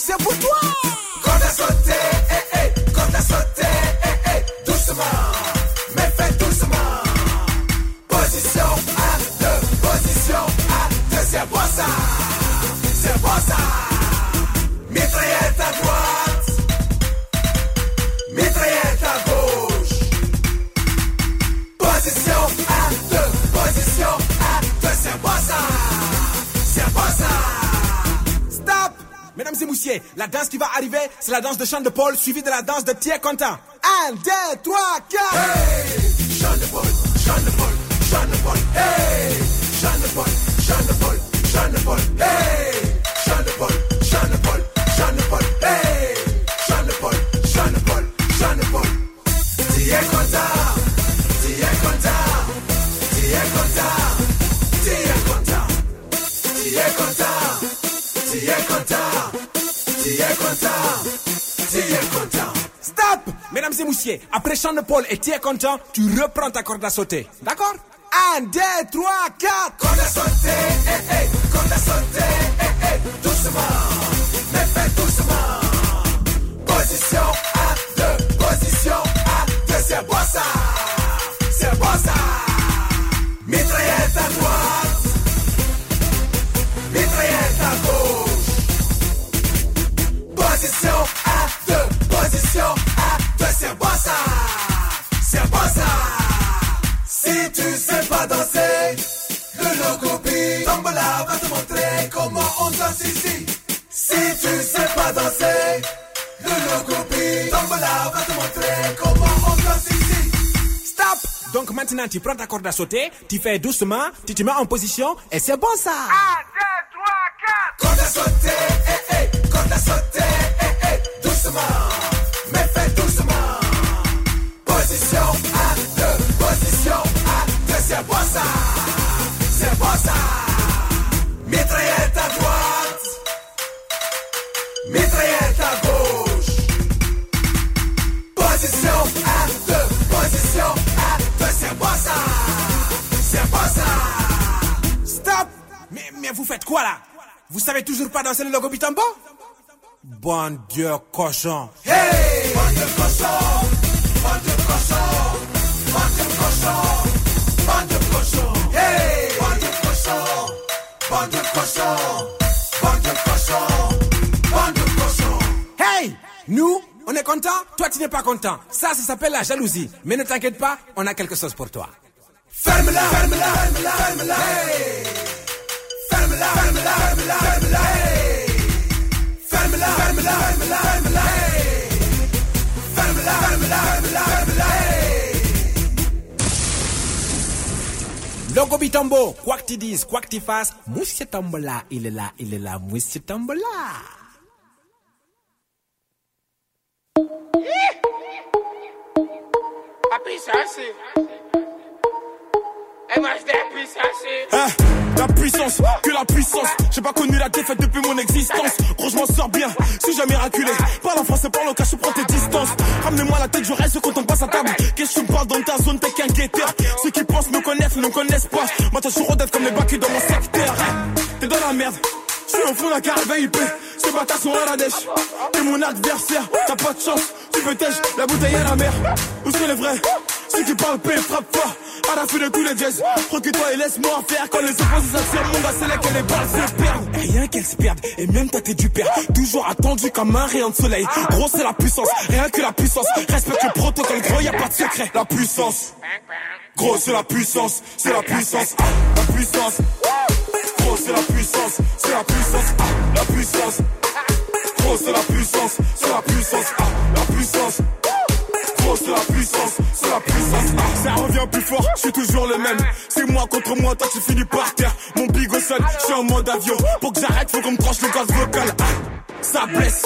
c'est pour toi. Corde à sauter, eh eh, corde à sauter, eh eh, doucement, mais fais doucement. Position à deux, position à deux, c'est bon ça, c'est bon ça. Messieurs, la danse qui va arriver, c'est la danse de Chant de Paul suivie de la danse de Thierry Quentin. 1, 2, 3, 4 Hey, Jean de Paul, Jean de Paul, Jean de Paul, hey, Jean de Paul, Jean de Paul, Jean de Paul, hey, content, tu es content. Stop. Mesdames et messieurs, après Chant de Paul et Thierry Quentin, tu reprends ta corde à sauter. D'accord? 1, 2, 3, 4 Corde à sauter, eh eh, corde à sauter, eh eh, doucement, mais fais doucement. Position à deux, position à deux, c'est bon ça, c'est bon ça. Position à deux, c'est bon ça, c'est bon ça. Si tu sais pas danser, le logopi Tombola va te montrer comment on danse ici. Si tu sais pas danser, le logopi Tombola va te montrer comment on danse ici. Stop Donc maintenant, tu prends ta corde à sauter, tu fais doucement, tu te mets en position et c'est bon ça Corde à sauter, eh eh, corde à sauter, c'est bon ça, c'est bon ça. Mitraillette à droite, mitraillette à gauche. Position à deux, position à deux, c'est bon ça, c'est bon ça. Stop. Mais, vous faites quoi là? Vous savez toujours pas danser le logo bitambo? Bon Dieu, cochon. Hey, bande de cochons, Hey Nous, on est content, toi tu n'es pas content. Ça, ça s'appelle la jalousie. Mais ne t'inquiète pas, on a quelque chose pour toi. Ferme-la, ferme-la, ferme-la, ferme-la. Hey, ferme-la, ferme-la, ferme-la, ferme-la. Hey, ferme-la, ferme-la, ferme-la, ferme-la. Hey, ferme-la, ferme-la, ferme-la, Logo bitambo, quoi que tu dises, quoi que tu fasses, Monsieur Tambola, il est là, il est là, Monsieur Tambola. A puissance. Et je. Hein, la puissance, que la puissance. J'ai pas connu la défaite depuis mon existence. Gros, je m'en sors bien, si jamais miraculé. Parle en français, parle en cash, prends tes distances. Ramenez-moi la tête, je reste quand on passe à table. Qu'est-ce que tu me parles dans ta zone, t'es qu'un guetteur? Ceux qui pensent me connaissent, ne connaissent pas. Moi, t'as toujours d'être comme les bacs dans mon secteur. T'es dans la merde. Je suis au fond d'un carré VIP, ces bâtards sont à la dèche. T'es mon adversaire, t'as pas de chance, tu peux tèche, la bouteille à la mer. Où sont les vrais? Ceux qui parlent paix, frappe fort, à la fin de tous les jazz. Recule-toi et laisse-moi faire quand les opposés s'attirent, mon gars, c'est là que les balles se perdent. Rien qu'elles se perdent, et même toi t'es du père. Toujours attendu comme un rayon de soleil. Gros, c'est la puissance, rien que la puissance. Respecte le protocole, gros, y a pas de secret. La puissance. Gros, c'est la puissance, c'est la puissance, la puissance. Gros, c'est la puissance, c'est la puissance, la puissance. Gros, c'est la puissance, c'est la puissance, la puissance. Gros, c'est la puissance, c'est la puissance. ah. Ça revient plus fort, je suis toujours le même. C'est moi contre moi, toi tu finis par terre. Mon big au sol, je suis en mode avion. Pour que j'arrête, faut qu'on me tranche le gaz vocal. Ah, ça blesse.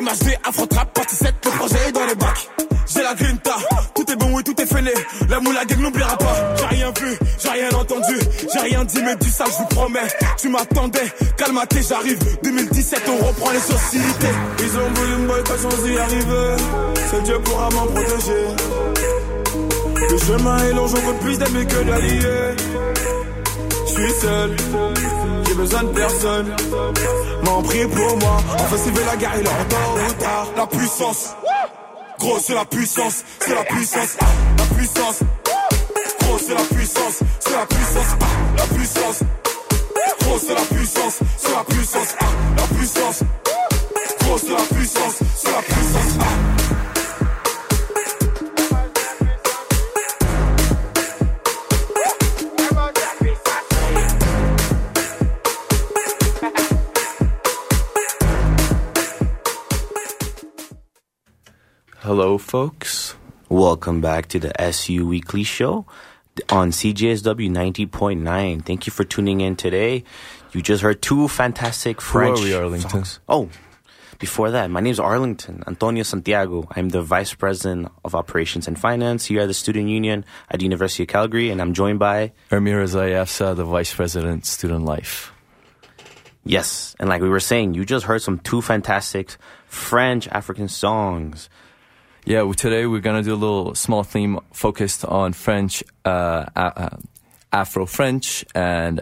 MHD, Afro-Trap, partie 7, le projet est dans les bacs. J'ai la grinta, tout est bon, oui, tout est fêlé. La moula n'oubliera pas. J'ai rien vu, j'ai rien entendu, j'ai rien dit, mais du sale, je vous promets. Tu m'attendais, calme-toi, j'arrive. 2017, on reprend les sociétés. Ils ont voulu me boycotter, j'y arriver. C'est Dieu pourra m'en protéger. Le chemin est long, j'en veux plus d'amis que d'alliés. Je suis seul, j'ai besoin de personne. M'en prie pour moi. Enfin, s'il veut la guerre, il aura tôt ou tard. La puissance. Gros, c'est la puissance. C'est la puissance. La puissance. Gros, c'est la puissance. C'est la puissance. La puissance. Gros, c'est la puissance. C'est la puissance. La puissance. Hello, folks. Welcome back to the SU Weekly Show on CJSW 90.9. Thank you for tuning in today. You just heard two fantastic French we, Arlington? songs. Oh, before that, my name is Arlington Antonio Santiago. I'm the Vice President of Operations and Finance here at the Student Union at the University of Calgary, and I'm joined by Ermia Rezaei-Afsah, the Vice President, Student Life. Yes, and like we were saying, you just heard some two fantastic French African songs. Yeah, well, today we're gonna do a little small theme focused on French, uh, uh, Afro French and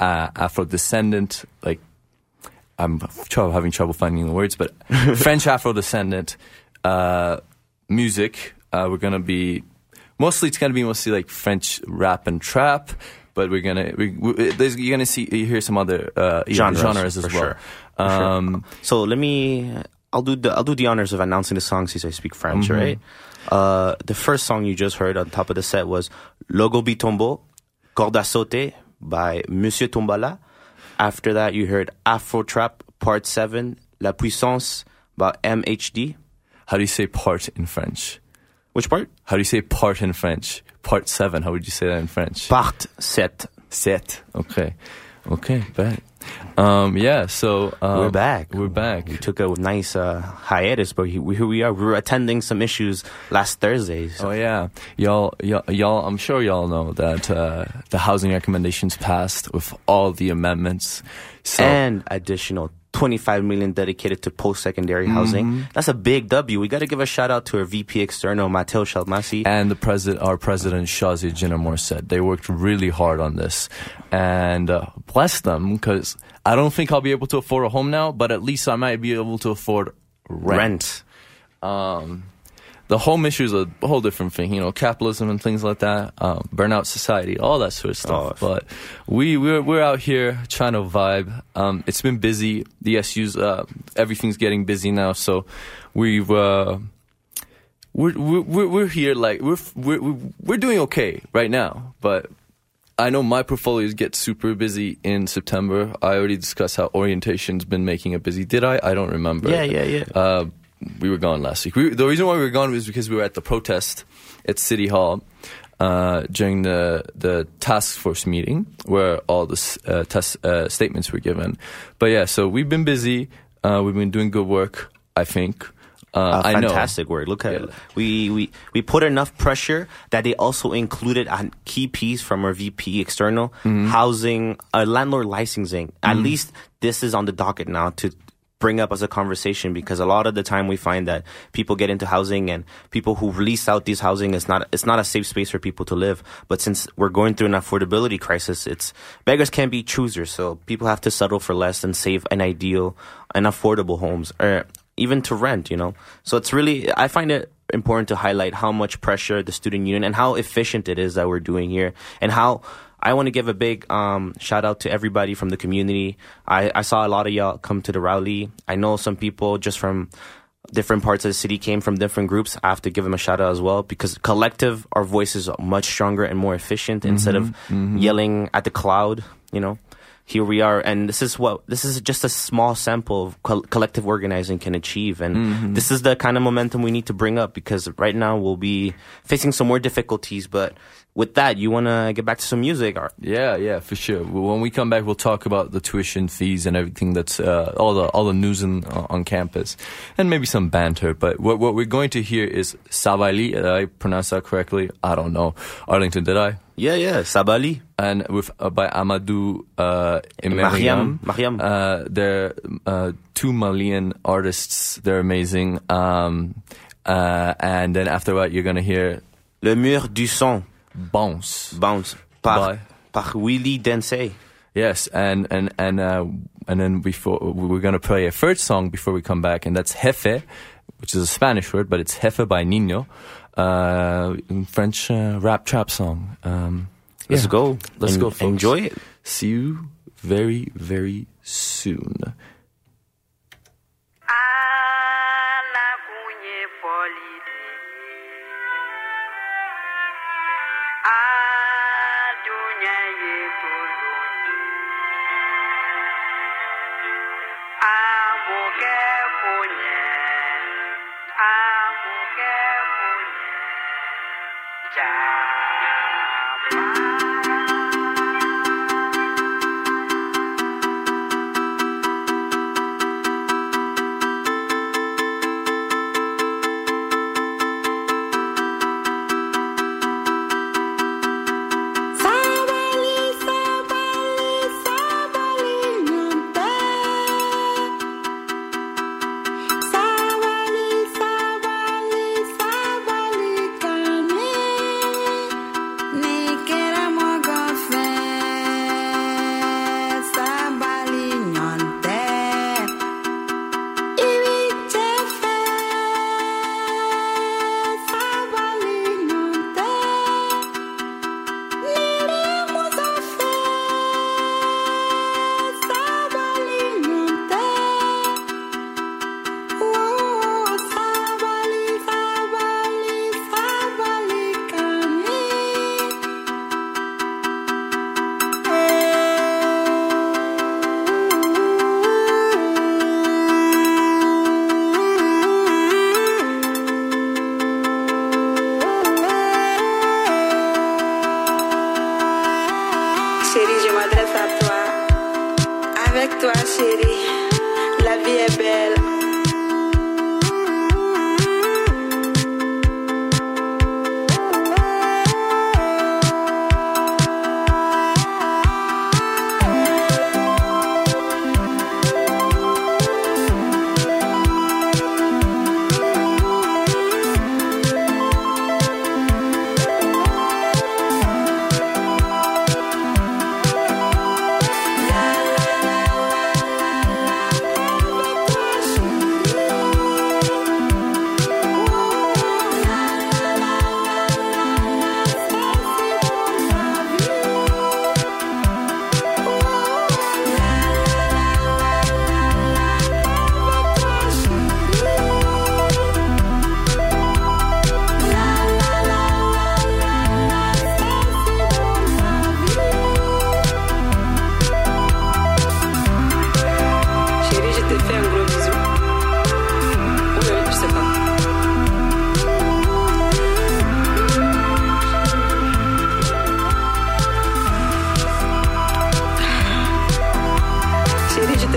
uh, Afro descendant. Like, I'm trouble, having trouble finding the words, but French Afro descendant uh, music. Uh, we're gonna be mostly it's gonna be mostly like French rap and trap. But we're gonna we, we, there's, you're gonna see you hear some other uh, Genres, genres as well. sure. For sure. Um, So let me. I'll do the I'll do the honors of announcing the songs since I speak French, Mm-hmm. right? Uh, the first song you just heard on top of the set was Logo Bitombo, Corde à sauter by Monsieur Tombola. After that, you heard Afro Trap Part Seven, La Puissance by MHD. How do you say part in French? Which part? How do you say part in French? Part seven. How would you say that in French? Part Set. Set. Okay. Okay. Bet. Um, yeah. So um, We're back. We're back. We took a nice uh, hiatus, but he- here we are. We were attending some issues last Thursday. so- Oh yeah, y'all, y'all, y'all. I'm sure y'all know that uh, the housing recommendations passed with all the amendments. So and additional 25 million dedicated to post-secondary housing. That's a big W. We got to give a shout out to our VP external, Matteo Shalmasi. and the president, our president Shazia Jinnah Morsette they worked really hard on this, and uh, bless them because I don't think I'll be able to afford a home now, but at least I might be able to afford rent. Rent. The home issue is a whole different thing, you know, capitalism and things like that, um, burnout society, all that sort of stuff. Oh. But we we're we're out here trying to vibe. Um, it's been busy. The SU's uh, everything's getting busy now, so we've. Uh, we're, we're we're here like we're we're we're doing okay right now, but I know my portfolios get super busy in September. I already discussed how orientation's been making it busy. Did I? I don't remember. Yeah, yeah, yeah. Uh, we were gone last week. We, the reason why we were gone was because we were at the protest at City Hall uh, during the the task force meeting where all the uh, test, uh, statements were given. But yeah, so we've been busy. Uh, we've been doing good work. I think. Uh, Uh, I know. fantastic work. Look at Yeah. it. We, we, we put enough pressure that they also included a key piece from our VP external Mm-hmm. housing, uh, landlord licensing. At least this is on the docket now to bring up as a conversation because a lot of the time we find that people get into housing and people who release out these housing is not it's not a safe space for people to live. But since we're going through an affordability crisis it's beggars can't be choosers. So people have to settle for less and save an ideal and affordable homes or even to rent you know? So it's really i find it important to highlight how much pressure the student union and how efficient it is that we're doing here and how I want to give a big um, shout out to everybody from the community. I, I saw a lot of y'all come to the rally. I know some people just from different parts of the city came from different groups. I have to give them a shout out as well because collective, our voices are much stronger and more efficient mm-hmm, instead of mm-hmm. yelling at the cloud, you know. Here we are, and this is what this is just a small sample of col- collective organizing can achieve, and mm-hmm. this is the kind of momentum we need to bring up because right now we'll be facing some more difficulties. But with that, you want to get back to some music, or Yeah, yeah, for sure. When we come back, we'll talk about the tuition fees and everything that's uh, all the all the news in, uh, on campus, and maybe some banter. But what what we're going to hear is Savali. Did I pronounce that correctly? I don't know. Arlington, did I? yeah, yeah, Sabali. And with uh, by Amadou uh, Mariam, Mariam. Uh, they're uh, two Malian artists. They're amazing. Um, uh, and then after that, you're gonna hear Le mur du son, Bounce. Bounce par by. par Willy Denzey. Yes, and and and uh, and then before we're gonna play a third song before we come back, and that's Jefe, which is a Spanish word, but it's Jefe by Ninho, uh, French uh, rap trap song. Um, Let's go. Let's en- go. Folks. Enjoy it. See you very very soon.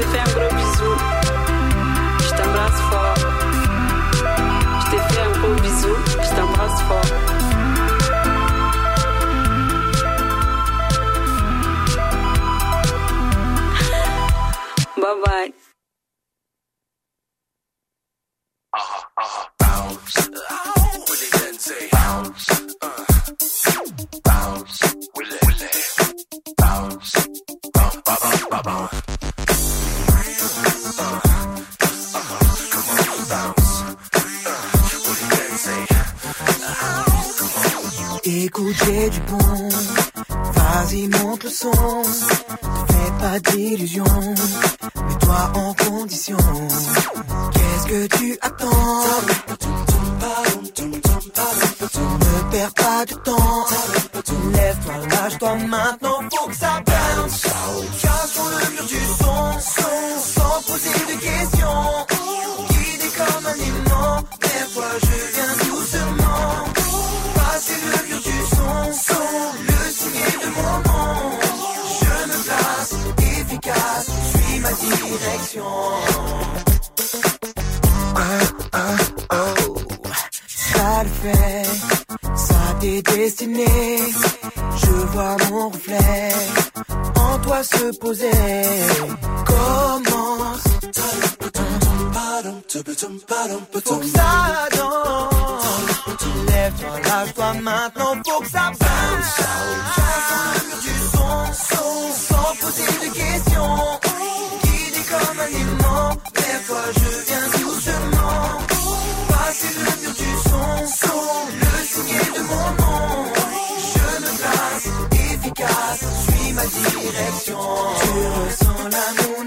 FM Grupo Bizu. Isto é braço forte. Isto é FM Grupo braço forte. Bye bye. Tu ressens l'amour.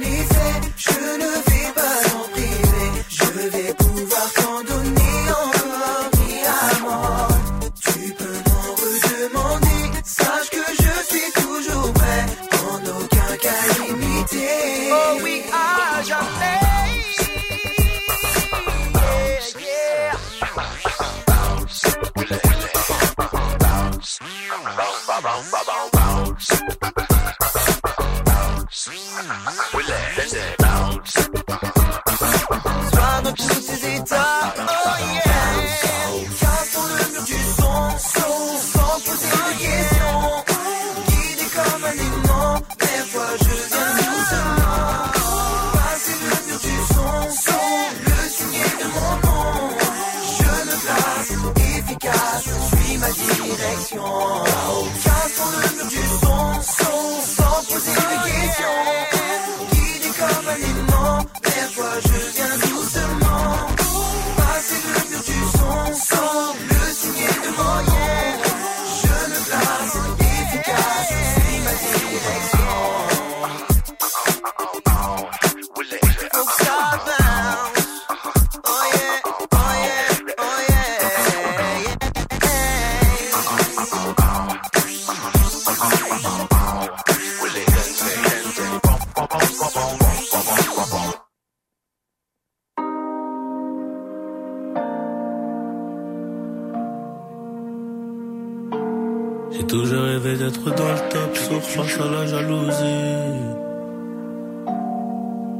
Rêvé d'être dans le top sur face à la jalousie.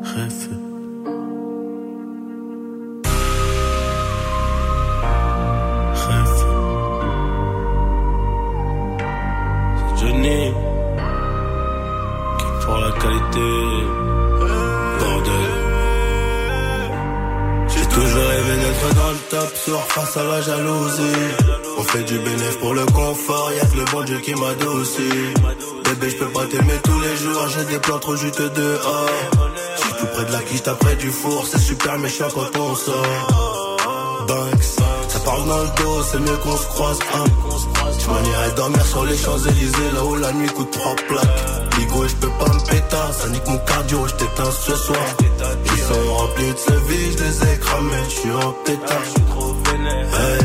Rêve. J'ai toujours rêvé d'être dans le top sur face à la jalousie. On fait du bénéfice pour le confort, y'a que le bon Dieu qui m'adoucit. Bébé, je peux pas t'aimer tous les jours, j'ai des plans trop juteux dehors. J'suis tout près de la quiche, près du four, c'est super méchant quand on sort. Banks, ça parle dans le dos, c'est mieux qu'on se croise. Hein. Je dormir sur les Champs-Élysées, là où la nuit coûte trois plaques. Ligo, je peux pas me péter, ça nique mon cardio, je t'éteins ce soir. Ils sont remplis de ce vie, je les ai cramés, je suis en pétard. Hey,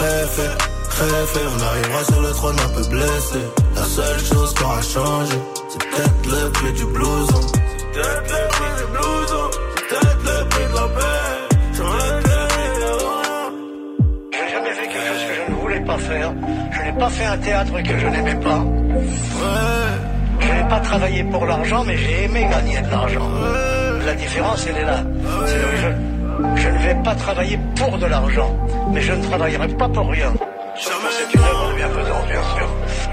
rêve, rêve, on arrivera sur le trône un peu blessé. La seule chose qui aura changé, c'est peut-être le prix du blouson. C'est peut-être le prix du blouson, c'est peut-être le prix de la paix. J'enlève le n'ai jamais fait quelque chose que je ne voulais pas faire. Je n'ai pas fait un théâtre que je n'aimais pas. Je n'ai pas travaillé pour l'argent, mais j'ai aimé gagner de l'argent. La différence, elle est là. C'est je ne vais pas travailler pour de l'argent, mais je ne travaillerai pas pour rien.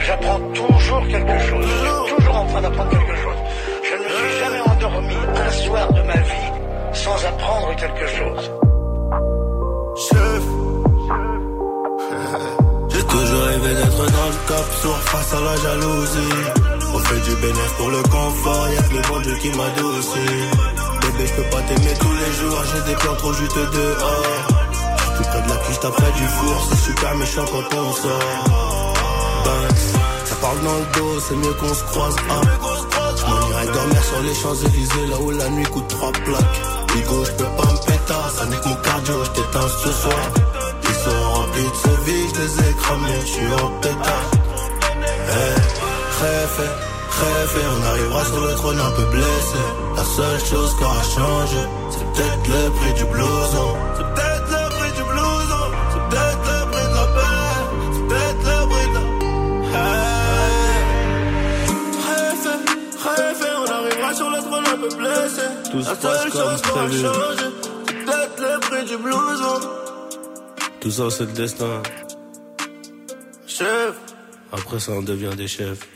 J'apprends toujours quelque chose. Je suis toujours en train d'apprendre quelque chose. Je ne me suis jamais endormi un soir de ma vie sans apprendre quelque chose. Chef. J'ai toujours rêvé d'être dans le top sur face à la jalousie. On fait du bénéfice pour le confort, y'a que le bon Dieu qui m'adoucit. Bébé, je peux pas t'aimer tous les jours, j'ai des plans trop juteux dehors. J'suis tout près de la cuisse, t'as du four, c'est super méchant quand on sort. Ça parle dans le dos, c'est mieux qu'on se croise. Hein. J'm'en irais dormir sur les Champs-Élysées, là où la nuit coûte trois plaques. Bigo, j'peux pas me péter, ça nique mon cardio, j't'éteins ce soir. Ils sont remplis de ce vie, j'les ai cramés, j'suis en pétard. Hey, rêve, rêve, on arrivera sur le trône un peu blessé. La seule chose qui aura changé, c'est peut-être le prix du blouson. Peu blessé. Tout se La passe seule comme chose qui aura prévu. changé, peut-être le prix du blouson. Tout ça, c'est le destin. Chef, Après ça, on devient des chefs.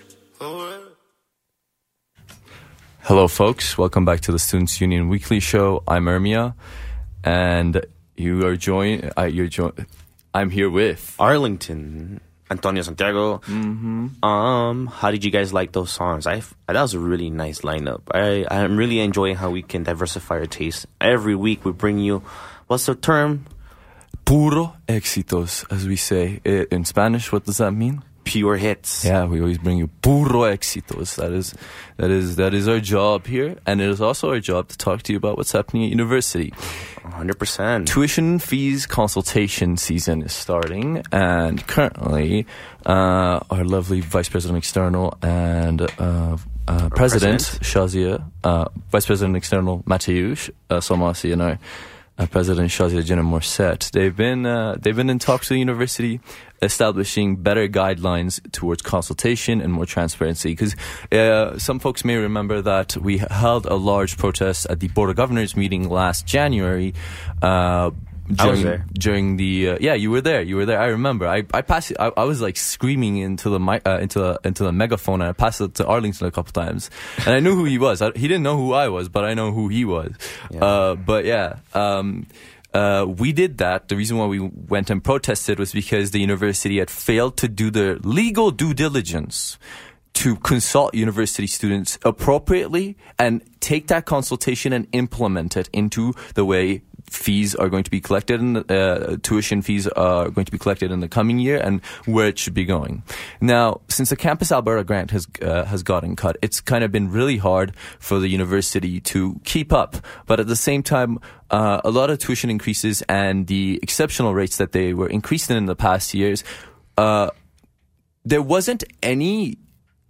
Hello, folks. Welcome back to the Students Union Weekly Show. I'm Ermia, and you are join. Uh, you're join. I'm here with Arlington, Antonio Santiago. Mm-hmm. Um, how did you guys like those songs? I that was a really nice lineup. I I'm really enjoying how we can diversify our taste. Every week we bring you what's the term? puro éxitos, as we say in Spanish. What does that mean? pure hits. Yeah, we always bring you puro éxitos. That is, that is, that is our job here, and it is also our job to talk to you about what's happening at university. 100%. Tuition fees consultation season is starting, and currently, uh, our lovely Vice President External and uh, uh, President, Shazia, uh, Vice President External Mateusz uh, Somasi, and our uh, President Shazia Jinnah Morsette, they've been uh, they've been in talks with the university, establishing better guidelines towards consultation and more transparency. Because uh, some folks may remember that we held a large protest at the Board of Governors meeting last January. Uh, I was during, there. during the uh, yeah you were there you were there. I remember. I I passed I, I was like screaming into the mic uh, into the into the megaphone and I passed it to Arlington a couple times. And I knew who he was. I, he didn't know who I was but I know who he was. Uh, but yeah um, uh, we did that. The reason why we went and protested was because the university had failed to do their legal due diligence to consult university students appropriately and take that consultation and implement it into the way fees are going to be collected and uh, tuition fees are going to be collected in the coming year and where it should be going. Now, since the Campus Alberta grant has uh, has gotten cut, it's kind of been really hard for the university to keep up. But at the same time, uh, a lot of tuition increases and the exceptional rates that they were increasing in the past years, uh, there wasn't any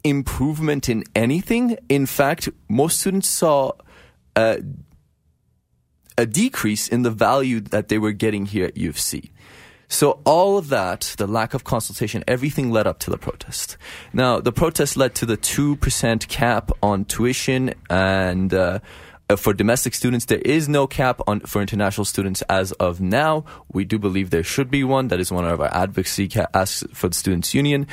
improvement in anything. In fact, most students saw uh, a decrease in the value that they were getting here at U of C. So all of that, the lack of consultation, everything led up to the protest. Now, the protest led to the 2% cap on tuition and, uh, for domestic students, there is no cap on for international students as of now. We do believe there should be one. That is one of our advocacy ca- asks for the students' union.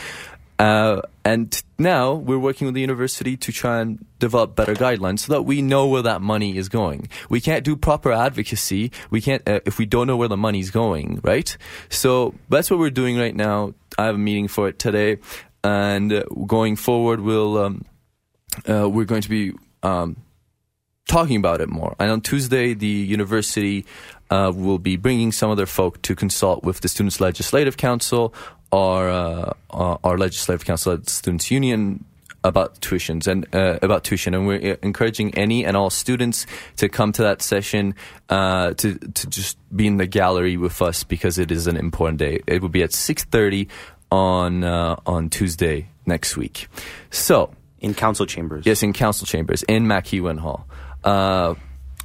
Uh, and now we're working with the university to try and develop better guidelines so that we know where that money is going. We can't do proper advocacy. We can't uh, if we don't know where the money's going, right? So that's what we're doing right now. I have a meeting for it today, and uh, going forward, we'll um, uh, we're going to be um, talking about it more. And on Tuesday, the university uh, will be bringing some of their folk to consult with the Students' Legislative Council or uh, our our Legislative Council at Students' Union about tuitions and uh, about tuition, and we're uh, encouraging any and all students to come to that session uh, to to just be in the gallery with us because it is an important day. It will be at six thirty on uh, on Tuesday next week. So in council chambers. Yes, in council chambers in MacEwan Hall.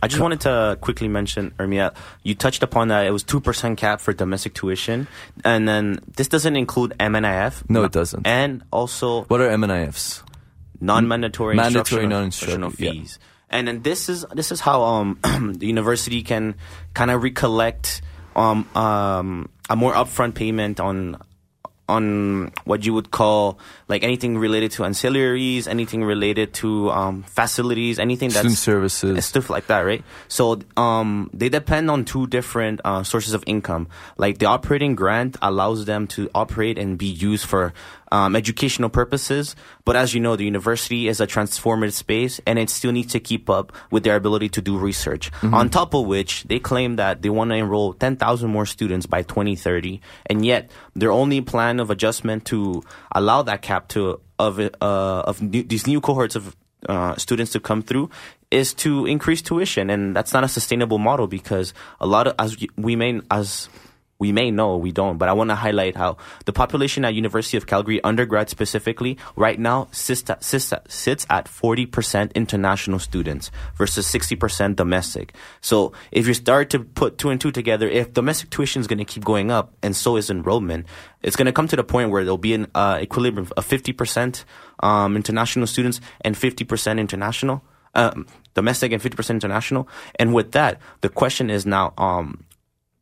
I just wanted to quickly mention, Ermia, you touched upon that it was 2% cap for domestic tuition. And then this doesn't include MNIF. No, it doesn't. And also what are MNIFs? non-mandatory Mandatory instructional, non-instructional, instructional yeah. fees. And then this is this is how um the university can kind of recollect um um a more upfront payment on on what you would call like anything related to ancillaries, anything related to um, facilities, anything that's Student services. stuff like that, right? So um, they depend on two different uh, sources of income. Like the operating grant allows them to operate and be used for um, educational purposes, but as you know, the university is a transformative space, and it still needs to keep up with their ability to do research. Mhm. On top of which, they claim that they want to enroll 10,000 more students by 2030, and yet their only plan of adjustment to allow that cap to of uh, of new, these new cohorts of uh, students to come through is to increase tuition, and that's not a sustainable model because a lot of as we may as we may know we don't, but I want to highlight how the population at University of Calgary undergrad specifically right now sits at, sits sits at 40% international students versus 60% domestic. So if you start to put two and two together, if domestic tuition is going to keep going up and so is enrollment, it's going to come to the point where there'll be an uh, equilibrium of 50% um, international students and 50% international. Um, domestic and 50% international. And with that, the question is now, um,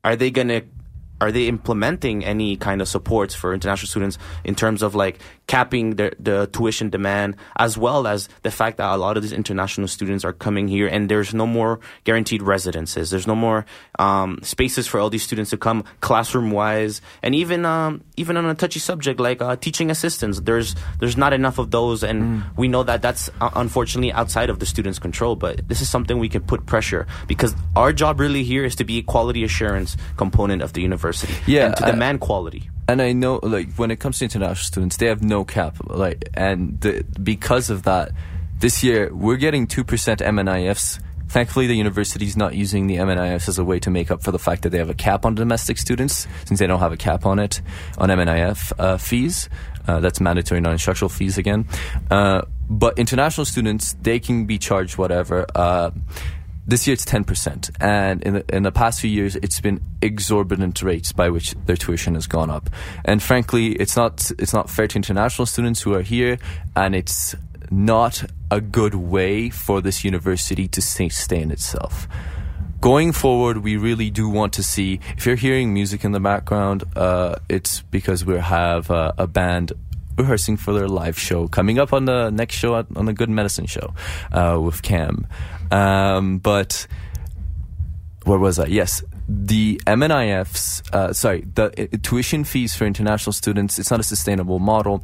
are they going to are they implementing any kind of supports for international students in terms of like capping the, the tuition demand as well as the fact that a lot of these international students are coming here and there's no more guaranteed residences? There's no more um, spaces for all these students to come classroom wise and even um, even on a touchy subject like uh, teaching assistants. There's there's not enough of those and we know that that's uh, unfortunately outside of the students control but this is something we can put pressure because our job really here is to be a quality assurance component of the university Yeah, and to I- demand quality. And I know, like, when it comes to international students, they have no cap. Like, and the, because of that, this year we're getting two percent MNIFs. Thankfully, the university is not using the MNIFs as a way to make up for the fact that they have a cap on domestic students, since they don't have a cap on it on MNIF uh, fees. Uh, that's mandatory non-instructional fees again. Uh, but international students, they can be charged whatever. This year it's 10%. And in the, in the past few years, it's been exorbitant rates by which their tuition has gone up. And frankly, it's not, it's not fair to international students who are here, and it's not a good way for this university to sustain itself. Going forward, we really do want to see. If you're hearing music in the background, uh, it's because we have uh, a band rehearsing for their live show coming up on the next show on the Good Medicine show uh, with Cam. Um, but where was I? Yes, the MNIFs. Uh, sorry, the uh, tuition fees for international students. It's not a sustainable model.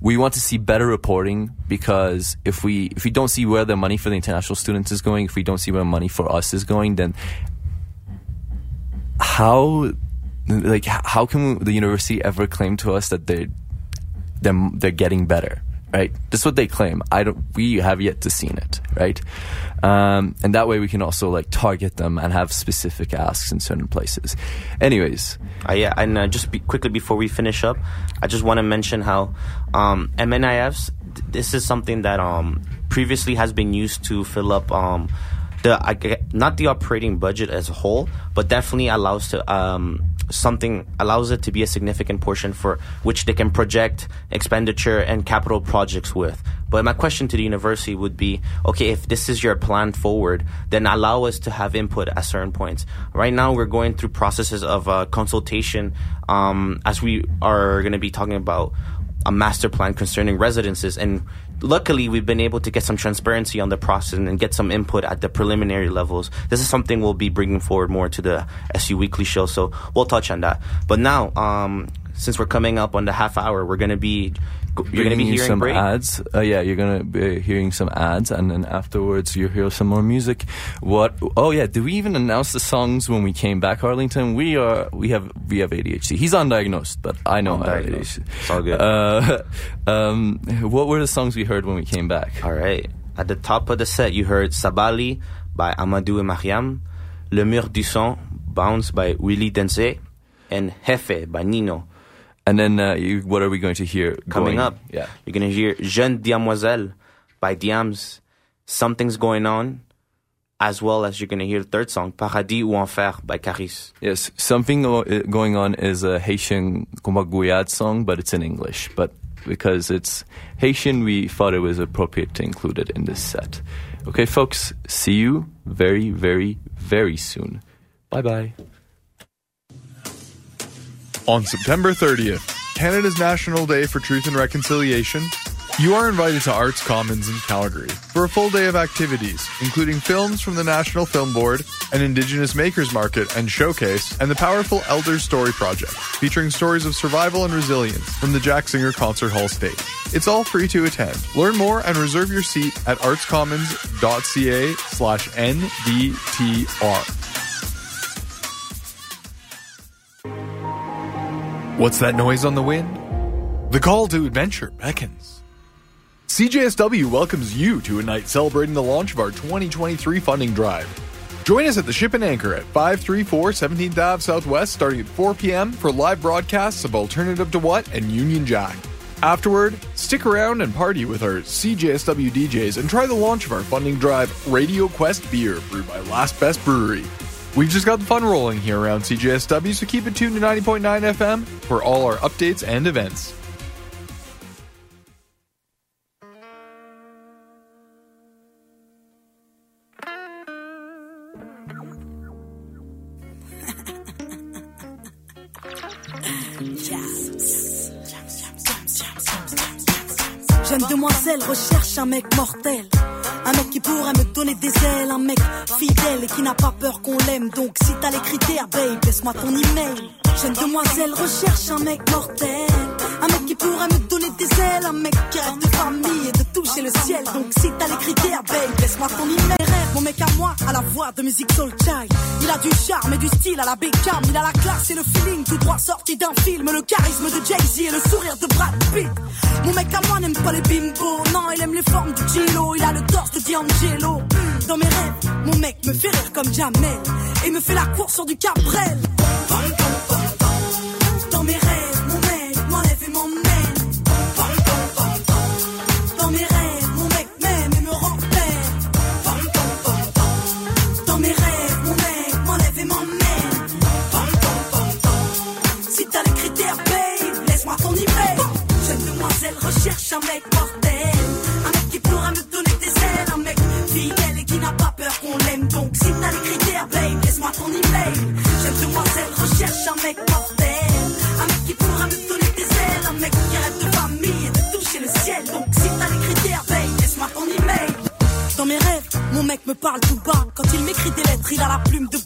We want to see better reporting because if we if we don't see where the money for the international students is going, if we don't see where money for us is going, then how like how can the university ever claim to us that they're they're, they're getting better right? That's what they claim. I don't we have yet to seen it right? Um, and that way we can also like target them and have specific asks in certain places. Anyways. Uh, yeah, and uh, just be, quickly before we finish up, I just want to mention how um, MNIFs. th- This is something that um, previously has been used to fill up um, the I not the operating budget as a whole, but definitely allows to um, something allows it to be a significant portion for which they can project expenditure and capital projects with. But my question to the university would be, okay, if this is your plan forward, then allow us to have input at certain points. Right now, we're going through processes of uh, consultation um, as we are going to be talking about a master plan concerning residences and luckily we've been able to get some transparency on the process and get some input at the preliminary levels. This is something we'll be bringing forward more to the su weekly show so we'll touch on that. But now um, since we're coming up on the half hour we're going to be you're going to be hearing some Bray? ads. Uh, yeah, you're gonna be hearing some ads, and then afterwards you hear some more music. What? Oh yeah, did we even announce the songs when we came back, Arlington? We are. We have. We have ADHD. He's undiagnosed, but I know Undiagnosed. ADHD. It's all good. Uh, um, what were the songs we heard when we came back? All right. At the top of the set, you heard Sabali by Amadou et Mariam, Le Mur du Son, Bounce by Willy Denzey, and Jefe by Ninho. And then uh, you, what are we going to hear Coming going- up, Yeah. you're going to hear Jeune Demoiselle by Diam's, Something's Going On, as well as you're going to hear the third song, Paradis ou Enfer by Kaaris. Yes, something uh, going on is a Haitian Kompa Gouyad song, but it's in English. But because it's Haitian, we thought it was appropriate to include it in this set. Okay, folks, see you very, very, very soon. Bye bye. On September 30th, Canada's National Day for Truth and Reconciliation, you are invited to Arts Commons in Calgary for a full day of activities, including films from the National Film Board, an Indigenous Makers Market and Showcase, and the powerful Elders Story Project, featuring stories of survival and resilience from the Jack Singer Concert Hall stage. It's all free to attend. Learn more and reserve your seat at artscommons.ca slash NDTR. What's that noise on the wind? The call to adventure beckons. CJSW welcomes you to a night celebrating the launch of our 2023 funding drive. Join us at the Ship and Anchor at 534 17th Ave Southwest starting at 4 p.m. for live broadcasts of Alternative to What and Union Jack. Afterward, stick around and party with our CJSW DJs and try the launch of our funding drive, Radio Quest Beer, brewed by Last Best Brewery. We've just got the fun rolling here around CJSW, so keep it tuned to 90.9 FM for all our updates and events. Jeune demoiselle recherche un mec mortel. Un mec qui pourrait me donner des ailes, un mec fidèle et qui n'a pas peur qu'on l'aime. Donc si t'as les critères, babe, laisse-moi ton email. Jeune demoiselle recherche un mec mortel. Un mec qui pourrait me donner des ailes. Un mec qui rêve de famille et de toucher le ciel. Donc si t'as les critères, babe, laisse-moi ton email. Mon mec à moi, à la voix de musique soul child. Il a du charme et du style à la Beckham. Il a la classe et le feeling tout droit sorti d'un film. Le charisme de Jay-Z et le sourire de Brad Pitt. Mon mec à moi n'aime pas les bimbos. Non, il aime les formes du Gilo. Il a le torse de D'Angelo. Dans mes rêves, mon mec me fait rire comme Jamel. Et me fait la course sur du Cabrel. Un mec mortel. Un mec qui pourra me donner des ailes. Un mec fidèle et qui n'a pas peur qu'on l'aime. Donc si t'as les critères, babe, laisse-moi ton email. Jeune demoiselle recherche un mec mortel. Un mec qui pourra me donner des ailes. Un mec qui rêve de famille et de toucher le ciel. Donc si t'as les critères, babe, laisse-moi ton email. Dans mes rêves, mon mec me parle tout bas. Quand il m'écrit des lettres, il a la plume de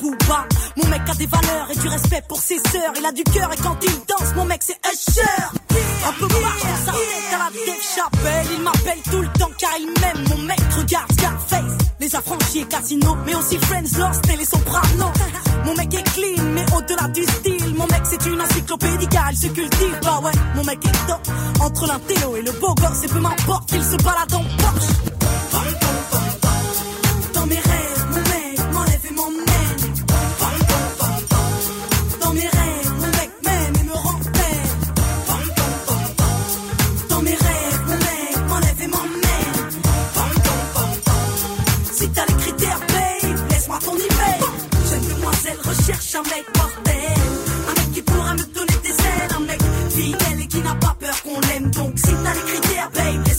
des valeurs et du respect pour ses sœurs. Il a du cœur et quand il danse, mon mec c'est Usher. Un peu marche sa tête à la Dave Chappelle. Il m'appelle tout le temps car il m'aime. Mon mec regarde Scarface. Les affranchis et Casino, mais aussi Friends Lost et les Sopranos. Mon mec est clean, mais au-delà du style. Mon mec c'est une encyclopédie car il se cultive. Bah ouais, mon mec est top. Entre l'intello et le beau gosse, et peu m'importe qu'il se balade en Porsche.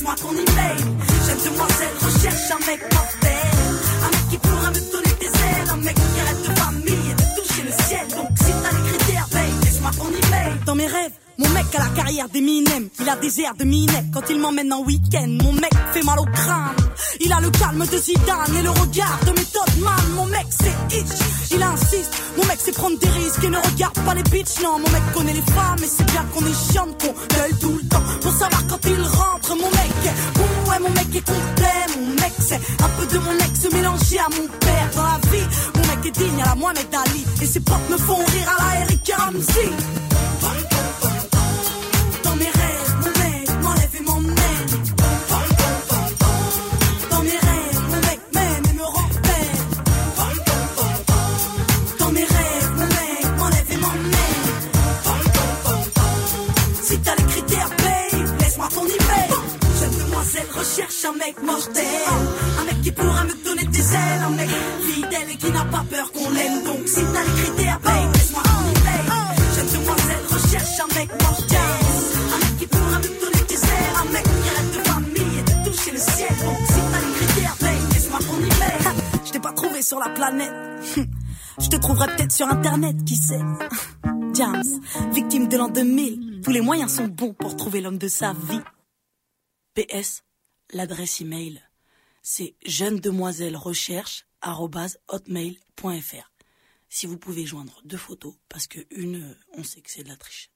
moi qu'on y. J'aime ce moi cette recherche un mec Il a des airs de Minet quand il m'emmène en week-end. Mon mec fait mal au crâne. Il a le calme de Zidane et le regard de Method Man. Mon mec c'est itch. Il insiste. Mon mec c'est prendre des risques et ne regarde pas les bitches. Non, mon mec connaît les femmes et c'est bien qu'on est chiant, qu'on gueule tout le temps. Pour savoir quand il rentre, mon mec est bon, ouais, mon mec est complet. Mon mec c'est un peu de mon ex mélangé à mon père dans la vie. Mon mec est digne à la Mohamed Ali. Et ses potes me font rire à la Eric. Dans mes rêves, mon mec m'enlève et m'emmène. Dans mes rêves, mon mec m'aime et me rend. Dans mes rêves, mon mec m'enlève et m'emmène. Si t'as crier à paye, laisse-moi ton e-mail. Je ne te moisais de rechercher un mec mortel. Un mec qui pourra me donner des ailes. Un mec fidèle et qui n'a pas peur qu'on l'aime. Donc si t'as crier à paye, laisse-moi ton e-mail. Je ne te moisais de rechercher un mec. Sur la planète. Je te trouverai peut-être sur internet, qui sait. James, victime de l'an 2000. Tous les moyens sont bons pour trouver l'homme de sa vie. PS, l'adresse email, c'est jeune demoiselle recherche hotmail.fr. Si vous pouvez joindre deux photos, parce que une, euh, on sait que c'est de la triche.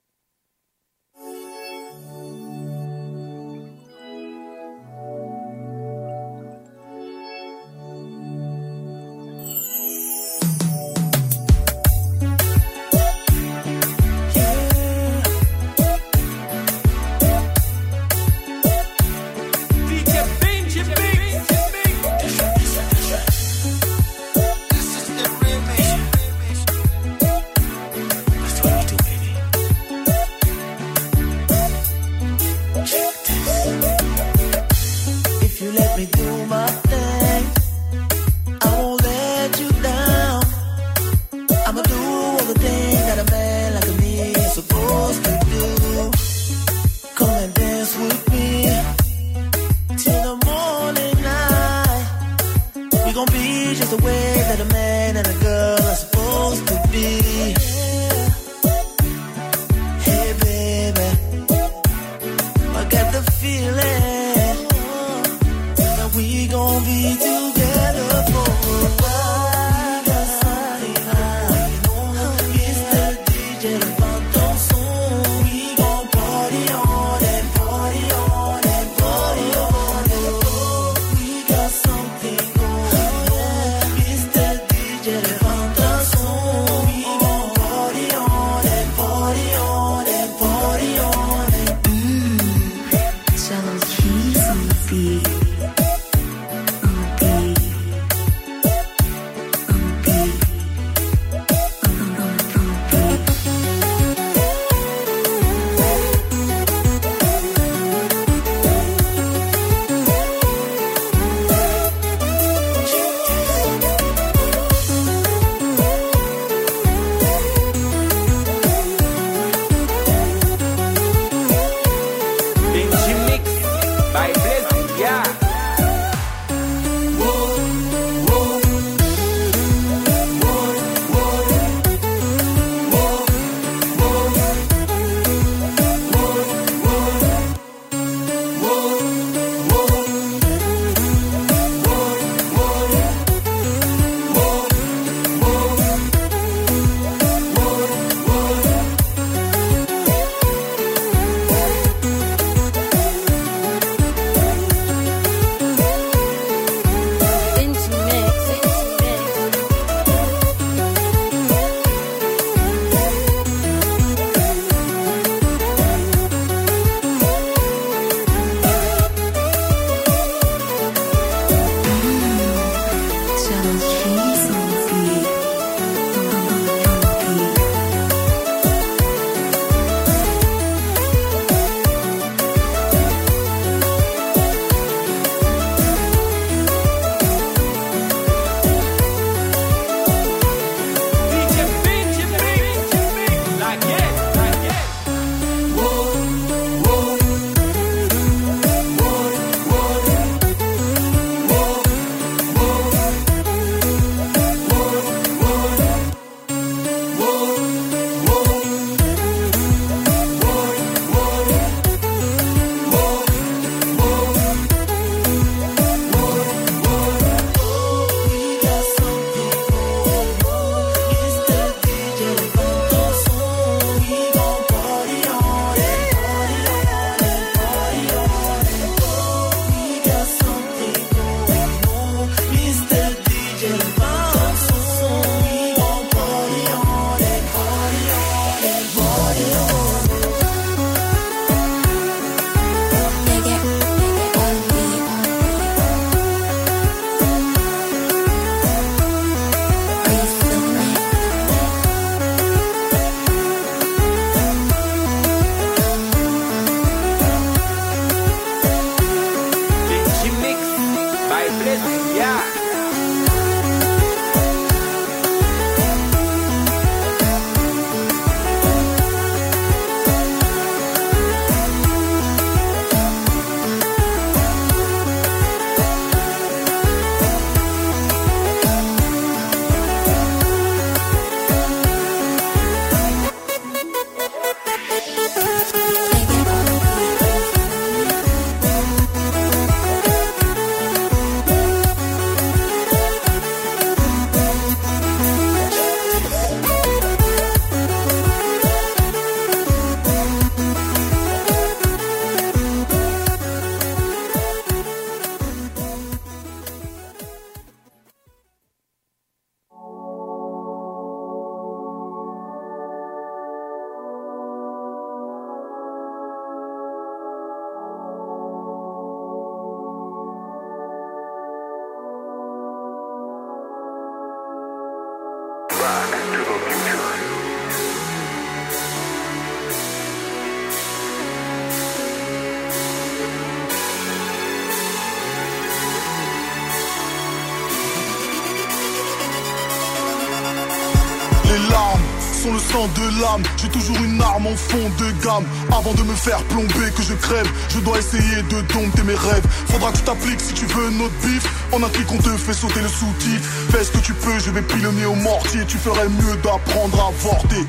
J'ai toujours une arme en fond de gamme. Avant de me faire plomber, que je crève, je dois essayer de dompter mes rêves. Faudra que tu t'appliques si tu veux notre bif. En un clic, on te fait sauter le sous-titre. Fais ce que tu peux, je vais pilonner au mortier. Tu ferais mieux d'apprendre à vorter.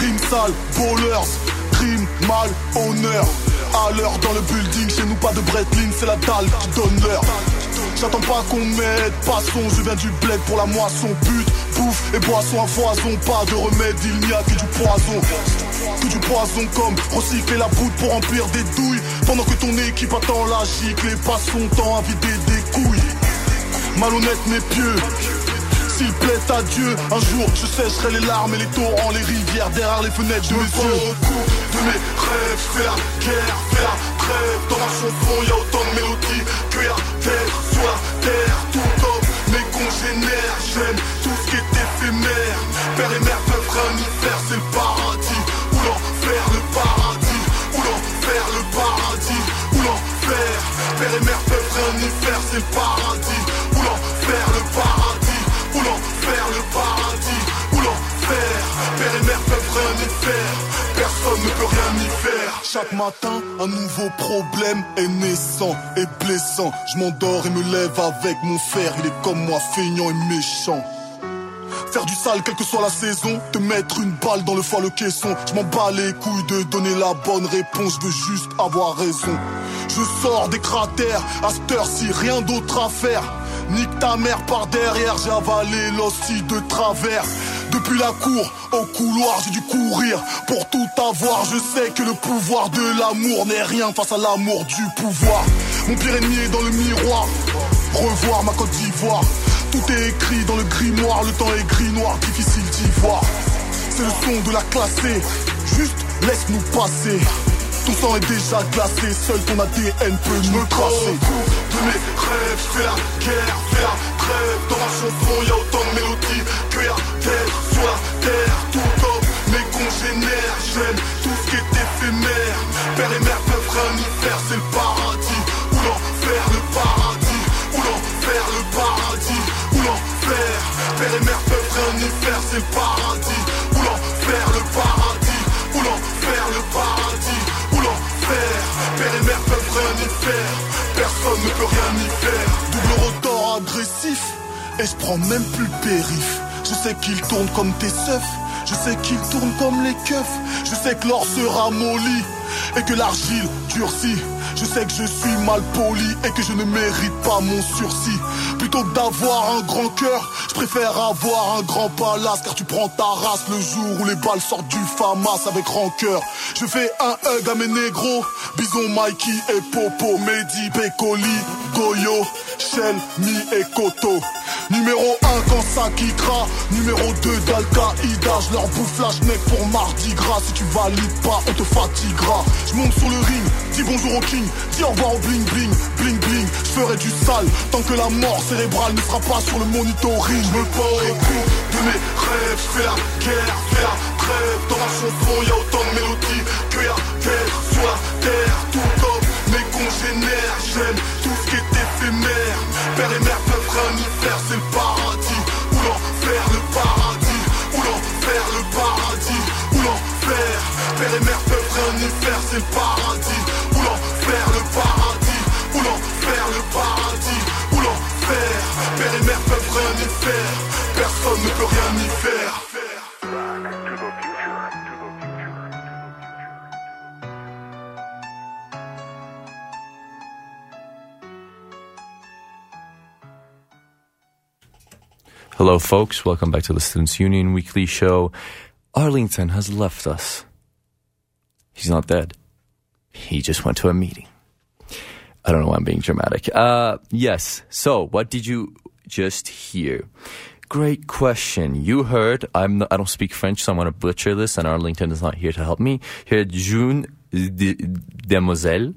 Rime sale, bowlers, crime, mal, honneur. À l'heure dans le building, chez nous pas de Breitling, c'est la dalle qui donne l'heure. J'attends pas qu'on m'aide, passons, je viens du bled pour la moisson, pute, bouffe et boisson à foison, pas de remède, il n'y a que du poison. Que du poison comme recycler la poudre pour remplir des douilles, pendant que ton équipe attend la gicle et passe son temps à vider des couilles. Malhonnête mais pieux, s'il plaît à Dieu, un jour je sécherai les larmes et les torrents, les rivières derrière les fenêtres de mes yeux. De mes rêves, la guerre, fais la trêve. Dans ma chanson, y a autant de mélodies que y a sur la terre. J'aime tout ce qui est éphémère. Père et mère peuvent rien y faire, c'est le paradis. Ou l'enfer, le paradis. Ou l'enfer, le paradis. Ou l'enfer. Père et mère peuvent rien y faire, c'est le paradis. Chaque matin, un nouveau problème est naissant et blessant. Je m'endors et me lève avec mon fer. Il est comme moi, feignant et méchant. Faire du sale, quelle que soit la saison. Te mettre une balle dans le foie, le caisson. Je m'en bats les couilles de donner la bonne réponse. Je veux juste avoir raison. Je sors des cratères, à cette heure-ci, rien d'autre à faire. Nique ta mère par derrière, j'ai avalé de travers. Depuis la cour au couloir, j'ai dû courir pour tout avoir. Je sais que le pouvoir de l'amour n'est rien face à l'amour du pouvoir. Mon pire ennemi est dans le miroir. Revoir ma Côte d'Ivoire. Tout est écrit dans le grimoire, le temps est gris noir, difficile d'y voir. C'est le son de la classée, juste laisse-nous passer. Ton sang est déjà glacé, seul ton ADN peut nous tracer. de mes rêves, je fais la guerre, fais la trêve. Dans ma chanson, y a autant de mélodies que y a terre. Tout ce qui est éphémère. Père et mère peuvent rien y faire, c'est le paradis. Ou l'enfer, le paradis. Ou l'enfer, le paradis. Ou l'enfer. Père et mère peuvent rien y faire, c'est le paradis. Ou l'enfer, le paradis. Ou l'enfer, le paradis. Ou l'enfer. Père et mère peuvent rien y faire. Personne ne peut rien y faire. Double rotor agressif. Et je prends même plus le périph. Je sais qu'il tourne comme tes seufs. Je sais qu'il tourne comme les keufs. Je sais que l'or sera molli. Et que l'argile durcit. Je sais que je suis mal poli et que je ne mérite pas mon sursis. Plutôt que d'avoir un grand cœur, je préfère avoir un grand palace car tu prends ta race le jour où les balles sortent du FAMAS avec rancœur. Je fais un hug à mes négros, Bison, Mikey et Popo, Mehdi, Pécoli, Goyo, Shell, Mi et Koto. Numéro 1 quand ça quittera, numéro 2 d'Al-Qaïda, je leur bouffe la schneck pour mardi gras. Si tu valides pas, on te fatiguera. Je monte sur le ring, dis bonjour au king, dis au revoir au bling bling, bling bling. Je ferai du sale tant que la mort cérébrale ne sera pas sur le monitoring. Je me bout de mes rêves, la guerre, fais la trêve. Dans ma chanson, y a autant de mélodies que y a d'être sur la terre. Tout comme mes congénères, j'aime Père et mère c'est le paradis. Le paradis. Le paradis. Père et mère peuvent rien y faire. Personne ne peut rien y faire. Hello, folks. Welcome back to the Students Union Weekly Show. Arlington has left us. He's not dead. He just went to a meeting. I don't know why I'm being dramatic. Uh, yes. So, what did you just hear? Great question. You heard. I'm. Not, I don't speak French, so I'm going to butcher this. And Arlington is not here to help me. Here, June de- Demoiselle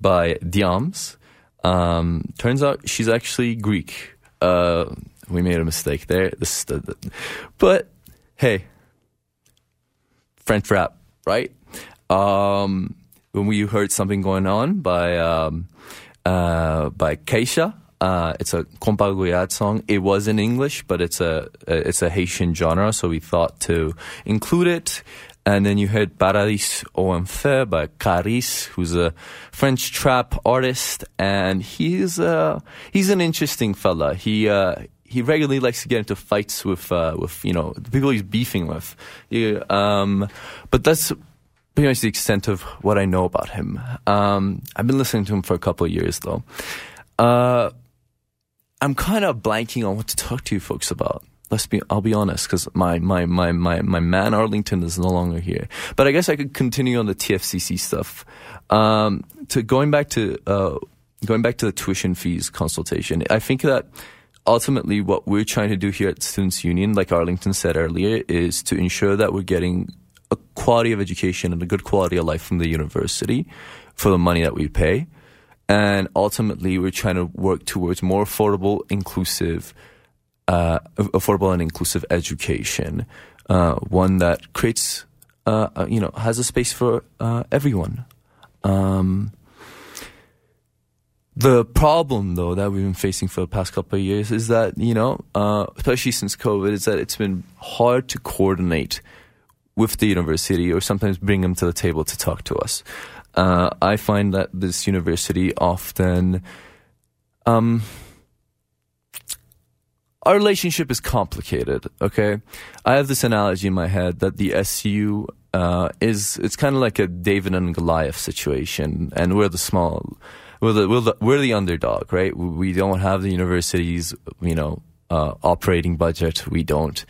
by Diam's. Um, turns out she's actually Greek. Uh, we made a mistake there. This, the, the, but hey, French rap, right? Um, when we heard something going on by um, uh, by Kaysha, Uh, it's a Kompa Gouyad song. It was in English, but it's a it's a Haitian genre, so we thought to include it. And then you heard Paradis Ou Enfer by Kaaris, who's a French trap artist, and he's uh, he's an interesting fella. He uh, he regularly likes to get into fights with uh, with you know the people he's beefing with. Yeah, um, but that's pretty much the extent of what I know about him. Um, I've been listening to him for a couple of years though. Uh, I'm kind of blanking on what to talk to you folks about. Let's be, I'll be honest, because my, my, my, my, my man Arlington is no longer here. But I guess I could continue on the TFCC stuff. Um, to going back to, uh, going back to the tuition fees consultation, I think that ultimately what we're trying to do here at Students Union, like Arlington said earlier, is to ensure that we're getting quality of education and a good quality of life from the university for the money that we pay. And ultimately, we're trying to work towards more affordable, inclusive, uh, affordable and inclusive education, uh, one that creates, uh, uh, you know, has a space for uh, everyone. Um, the problem, though, that we've been facing for the past couple of years is that, you know, uh, especially since COVID, is that it's been hard to coordinate with the university or sometimes bring them to the table to talk to us. Uh, I find that this university often, um, our relationship is complicated. Okay, I have this analogy in my head that the SU uh, is it's kind of like a David and Goliath situation, and we're the small, we're the we're the, we're the underdog, right? We don't have the university's you know uh, operating budget. We don't.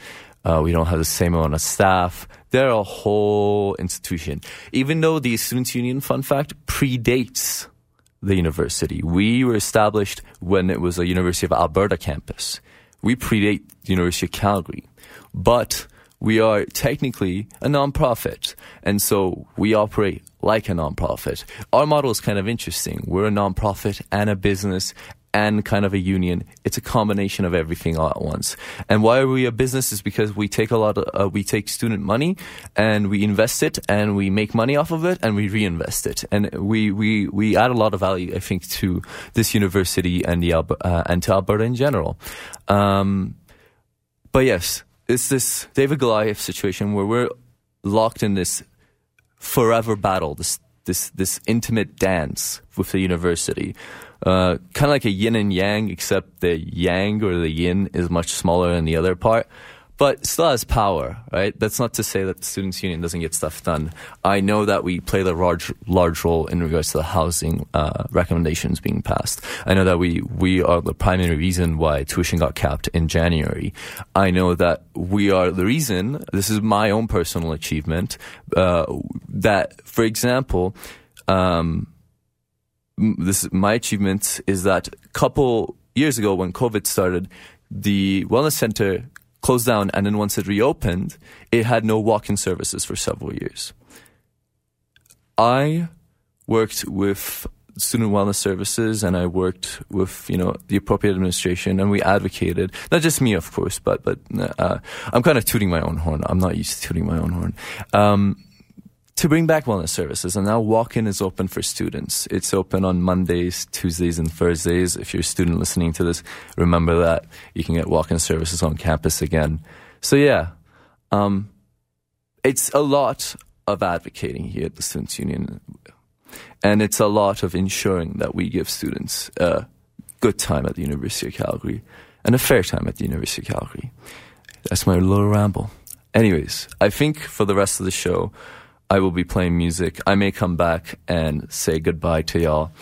Uh, we don't have the same amount of staff. They're a whole institution. Even though the Students' Union, fun fact, predates the university. We were established when it was a University of Alberta campus. We predate the University of Calgary. But we are technically a nonprofit. And so we operate like a nonprofit. Our model is kind of interesting. We're a nonprofit and a business and kind of a union. It's a combination of everything all at once. And why are we a business is because we take a lot of, uh, we take student money and we invest it and we make money off of it and we reinvest it. And we, we, we add a lot of value, I think, to this university and the, uh, and to Alberta in general. Um, but yes, it's this David Goliath situation where we're locked in this forever battle, this, this, this intimate dance with the university uh, kind of like a yin and yang, except the yang or the yin is much smaller than the other part, but still has power, right? That's not to say that the Students' Union doesn't get stuff done. I know that we play the large, large role in regards to the housing uh, recommendations being passed. I know that we, we are the primary reason why tuition got capped in January. I know that we are the reason, this is my own personal achievement, uh, that, for example, um, this my achievement is that a couple years ago when COVID started, the wellness center closed down, and then once it reopened, it had no walk-in services for several years. I worked with student wellness services and I worked with, you know, the appropriate administration and we advocated, not just me, of course, but, but, uh, I'm kind of tooting my own horn. I'm not used to tooting my own horn. Um, to bring back wellness services. And now walk-in is open for students. It's open on Mondays, Tuesdays, and Thursdays. If you're a student listening to this, remember that you can get walk-in services on campus again. So yeah, um, it's a lot of advocating here at the Students' Union. And it's a lot of ensuring that we give students a good time at the University of Calgary and a fair time at the University of Calgary. That's my little ramble. Anyways, I think for the rest of the show, I will be playing music. I may come back and say goodbye to y'all.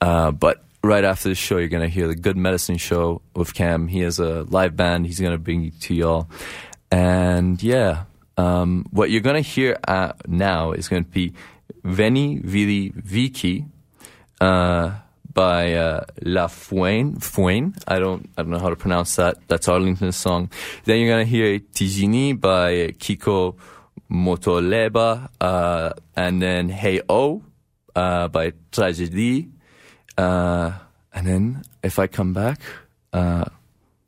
Uh, but right after the show, you're going to hear the Good Medicine Show with Cam. He has a live band he's going to bring to y'all. And yeah, um, what you're going to hear uh, now is going to be Veni Vidi Vici uh, by uh, La Fuen. Fuene. I don't, I don't know how to pronounce that. That's Arlington's song. Then you're going to hear Tigini by Kiko Motoleba, uh, and then Hey Oh uh, by Tragedy. Uh, and then if I come back, uh,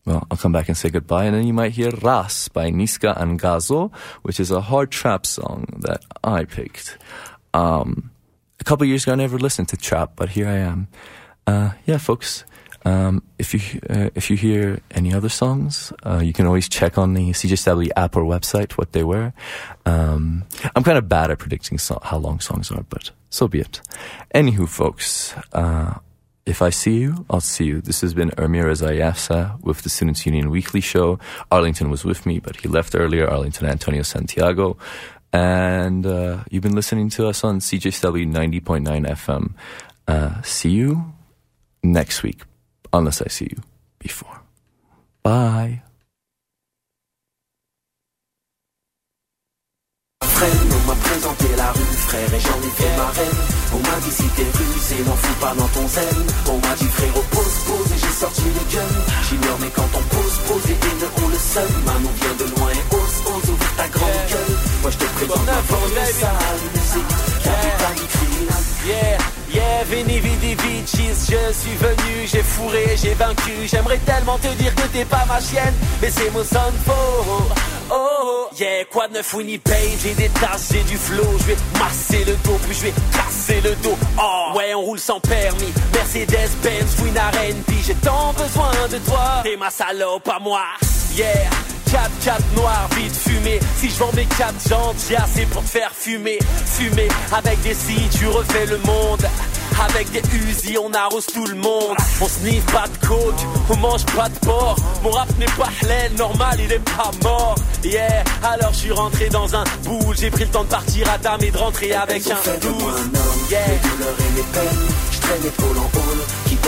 well, I'll come back and say goodbye. And then you might hear Ras by Niska and Gazo, which is a hard trap song that I picked. Um, a couple years ago, I never listened to trap, but here I am. Uh, yeah, folks. Um, if you uh, if you hear any other songs, uh, you can always check on the CJSW app or website what they were. Um, I'm kind of bad at predicting so- how long songs are, but so be it. Anywho, folks, uh, if I see you, I'll see you. This has been Ermia Rezaei-Afsah with the Students Union Weekly Show. Arlington was with me, but he left earlier. Arlington Antonio Santiago. And uh, you've been listening to us on CJSW 90.9 FM. Uh, see you next week, unless I see you before. Bye. Frère, on m'a présenté la rue, frère, et j'en ai fait ma reine. On m'a dit si t'es rusé, n'en fous pas dans ton zen. On m'a dit frérot, pose, pose, et j'ai sorti le gun. J'ignore, mais quand on pose, pose, et haineux ont le seum. Manon vient de loin et ose, ose, ouvre ta grande gueule. Moi je te présente ma bonne sale musique. Yeah, yeah, Veni Vidi je suis venu, j'ai fourré, j'ai vaincu. J'aimerais tellement te dire que t'es pas ma chienne, mais c'est mon son faux. Oh, yeah, quoi de neuf paye, j'ai des tasses, j'ai du flow, je vais masser le dos, puis je vais casser le dos. Oh, ouais, on roule sans permis, Mercedes Benz, fouine arène, puis j'ai tant besoin de toi. T'es ma salope à moi, yeah. 4 4 noirs vite fumé Si je vends mes 4 jantes j'ai assez pour te faire fumer Fumer avec des si tu refais le monde avec des Uzi, on arrose tout le monde. On sniffe pas de coke, on mange pas de porc. Mon rap n'est pas halal, normal, il est pas mort. Yeah, alors je suis rentré dans un boule. J'ai pris le temps de partir à dame et de rentrer avec un fait de moi 12. un homme, les douleurs et peines. Je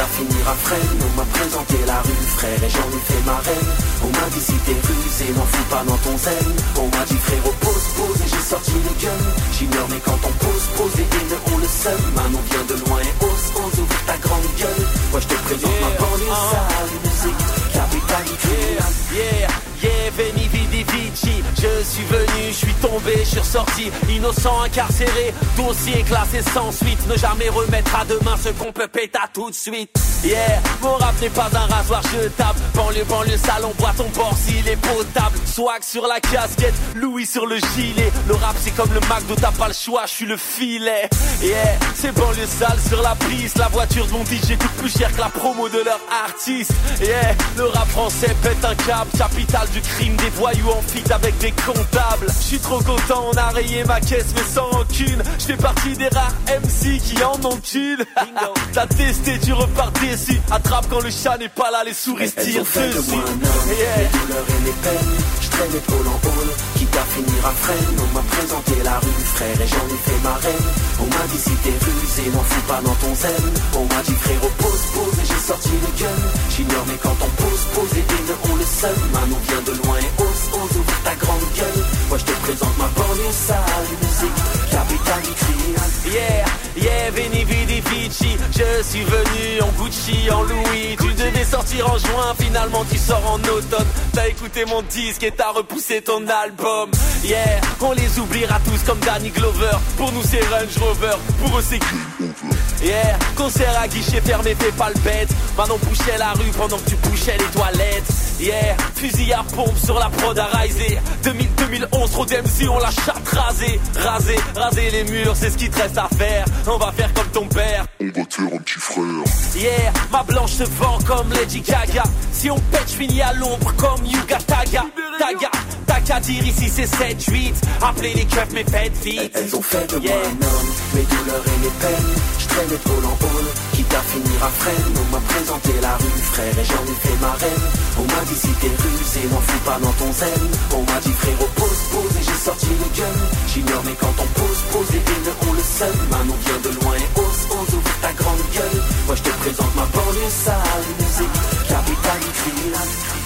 quitte à finir à freine. On m'a présenté la rue, frère, et j'en ai fait ma reine. On m'a dit si t'es rusé, n'en fous pas dans ton zen. On m'a dit frérot, pose, pose, et j'ai sorti le gun. J'ignore, mais quand on pose, pose, et haineux ont le seum. Manon vient de loin et ose, ose, ouvre ta grande gueule. Moi je te présente ma banlieue sale musique, capitale criminal. Yeah, yeah, Veni Vidi Vici Je suis venu, je suis tombé, je suis ressorti. Innocent, incarcéré, dossier classé sans suite. Ne jamais remettre à demain ce qu'on peut péter tout de suite. Yeah, mon rap n'est pas un rasoir jetable. Banlieue, banlieue, salon, bois ton bord s'il est potable. Swag sur la casquette, Louis sur le gilet. Le rap c'est comme le McDo, t'as pas le choix, je suis le filet. Yeah, c'est banlieue sale sur la piste. La voiture de mon DJ coûte plus cher que la promo de leur artiste. Yeah, le rap français pète un câble. Capitale du crime, des voyous en fit avec des comptables Je suis trop content, on a rayé ma caisse mais sans aucune Je fais partie des rares MC qui en ont une T'as testé, tu repars déçu Attrape quand le chat n'est pas là, les souris tirent de dessus moi un homme, les douleurs et les peines. Je traîne épaule en hall, quitte à finir à freine. On m'a présenté la rue, frère, et j'en ai fait ma reine. On m'a dit si t'es rusé, n'en fous pas dans ton zen. On m'a dit frérot, pose, pose, et j'ai sorti le gun. J'ignore, mais quand on pose, pose, et ont le seum. Manon vient de loin et ose, ouvre ta grande gueule. Moi je te présente ma banlieue sale musique, Yeah, yeah, Veni Vidi Vici Je suis venu en Gucci, en Louis. Tu devais sortir en juin, finalement tu sors en automne. T'as écouté mon disque et t'as repoussé ton album. Yeah, on les oubliera tous comme Danny Glover. Pour nous c'est Range Rover, pour eux c'est Yeah, concert à guichet fermé, fais pas le bête. Manon bouchait la rue pendant que tu bouchais les toilettes. Yeah, fusil à pompe sur la prod à riser. 2000, 2011, trop d'MC, on la chatte rasée. Raser, raser les murs, c'est ce qui te reste à faire. On va faire comme ton père. On va te faire un petit frère. Yeah, ma blanche se vend comme Lady Gaga. Si on pète, je finis à l'ombre comme Yuga Taga. Taga, t'as qu'à dire ici c'est 7-8. Appelez les keufs, mais faites vite. Elles ont fait de moi un homme, mes douleurs et mes peines. Je traîne épaule en à finir à. On m'a présenté la rue, frère, et j'en ai fait ma reine. On m'a dit si t'es rusé, n'en fous pas dans ton zen. On m'a dit frérot, pose, pose, et j'ai sorti le gun. J'ignore, mais quand on pose, pose, les haineux ont le seum. Manon vient de loin et ose, ose, ouvre ta grande gueule. Moi je te présente ma banlieue sale musique, capitale criminal.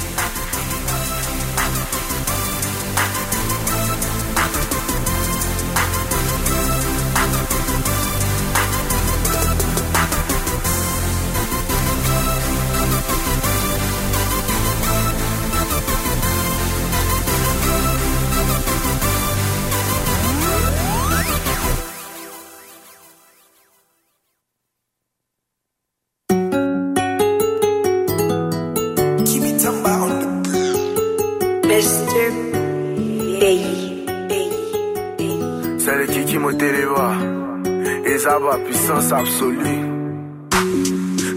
Puissance absolue.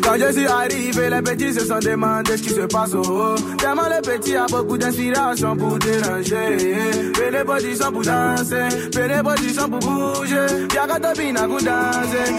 Quand je suis arrivé, les petits se sont demandé ce qui se passe au haut. Tellement le petit a beaucoup d'inspiration pour déranger. Fais les positions pour danser, fais les positions pour bouger. Pour danser.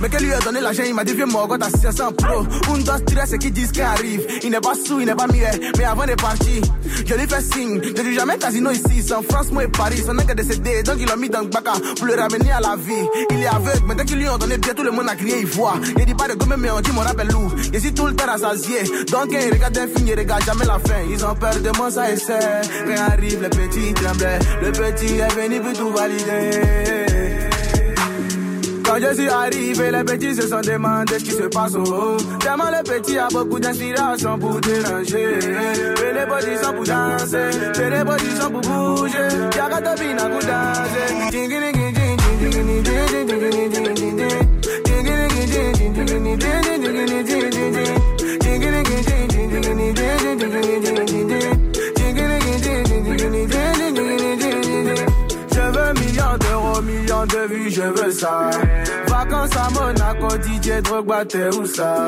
Mais qu'elle lui a donné l'argent, il m'a dit moi quand t'as 600 pro. Un dos et qui disent qu'il arrive. Il n'est pas sous, il n'est pas muet, mais avant de partir, je lui fais signe. Je dis jamais casino ici, c'est en France, moi et Paris. Son est décédé, donc il l'a mis dans le bac pour le ramener à la vie. Il est aveugle, mais dès qu'ils lui ont donné bien, tout le monde a crié, il voit. Il dit pas de gomme, mais on dit mon rappel loup. Et si tout le temps rassasié, donc il regarde un film, il regarde jamais la fin. Ils ont peur de moi, ça essaie. Quand arrive le petit tremblait, le petit est venu pour tout valider. Je suis arrivé, les petits se sont demandé ce qui se passe haut. Tellement le petit a beaucoup d'inspiration pour déranger. Fais les positions pour danser, fais les positions pour bouger. Y'a qu'à topiner pour danser. Millions de vues, je veux ça. Vacances à Monaco, DJ Drogba, t'es où ça?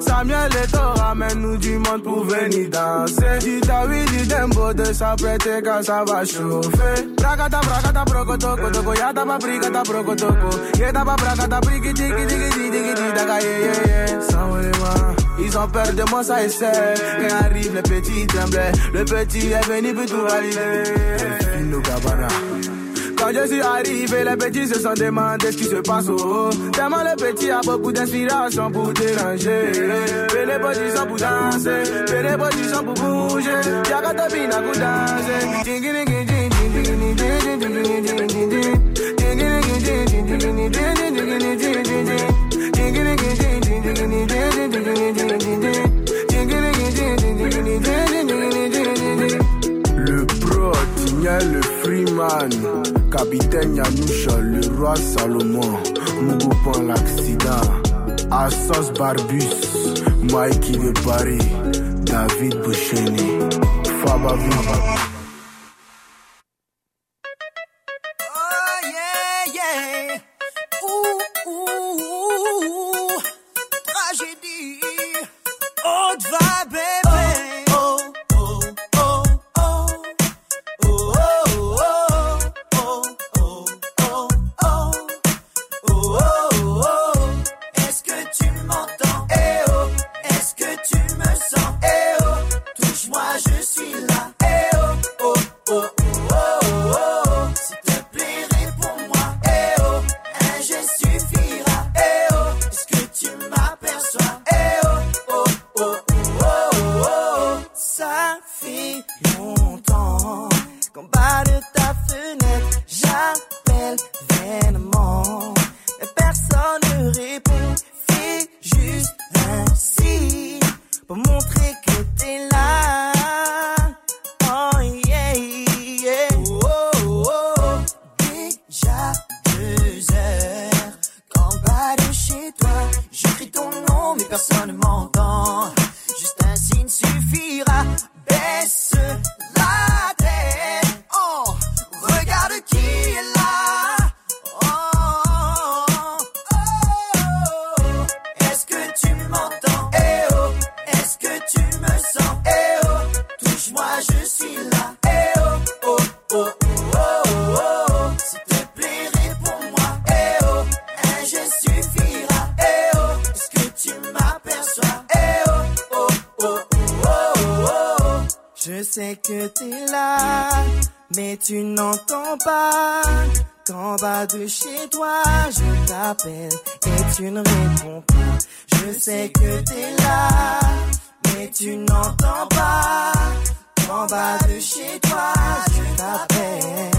Samuel Eto'o, ramène-nous du monde pour venir danser. Du Dawi, du Dembo, de s'apprêter quand ça va chauffer. Bragata, bragata, brokotoko, toko, yata pa brigata, brokotoko. Yeta pa bragata, brigi, digi, digi, digi, digi, daga, yeah, yeah, yeah. Sans vraiment. Ils ont peur de moi, ça essaie. Quand arrive le petit tremblait, le petit est venu pour tout valider. Fino Gabbana. Quand je suis arrivé, les petits se sont demandé ce qui se passe au. Tellement le petit a beaucoup d'inspiration pour déranger. Fais les positions pour danser, fais les positions pour bouger. Y'a qu'à topiner pour danser. Assos Barbus, Mikey de Paris, David Boucheni, Faba. Mais tu n'entends pas. Qu'en bas de chez toi, je t'appelle et tu ne réponds pas. Je sais que t'es là, mais tu n'entends pas. Qu'en bas de chez toi, je t'appelle.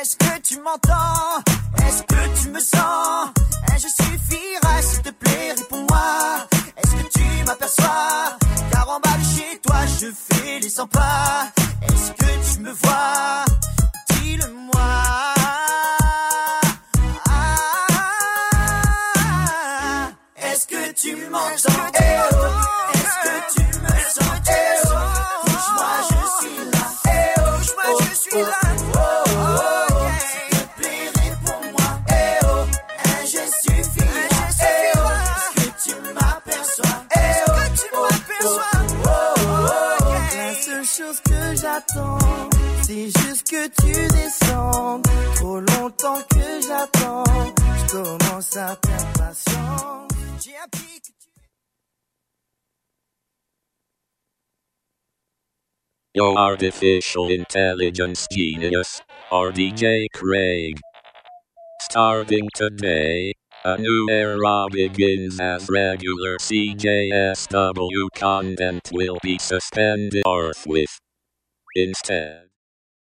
Est-ce que tu m'entends? Est-ce que tu me sens? Je suffira, s'il te plaît, réponds-moi. Est-ce que tu m'aperçois? Car en bas de chez toi, je fais les 100 pas. Est-ce que tu me vois? Dis-le-moi. Ah. Est-ce que tu m'entends? Est-ce que tu eh oh. me sens? Bouge-moi, eh oh. je suis là. Eh oh. Bouge-moi, je suis là. J'attends, c'est juste que tu descendes. Trop longtemps que j'attends, je commence à perdre patience. Yo artificial intelligence genius, RDJ Craig. Starting today, a new era begins as regular CJSW content will be suspended forthwith. Instead,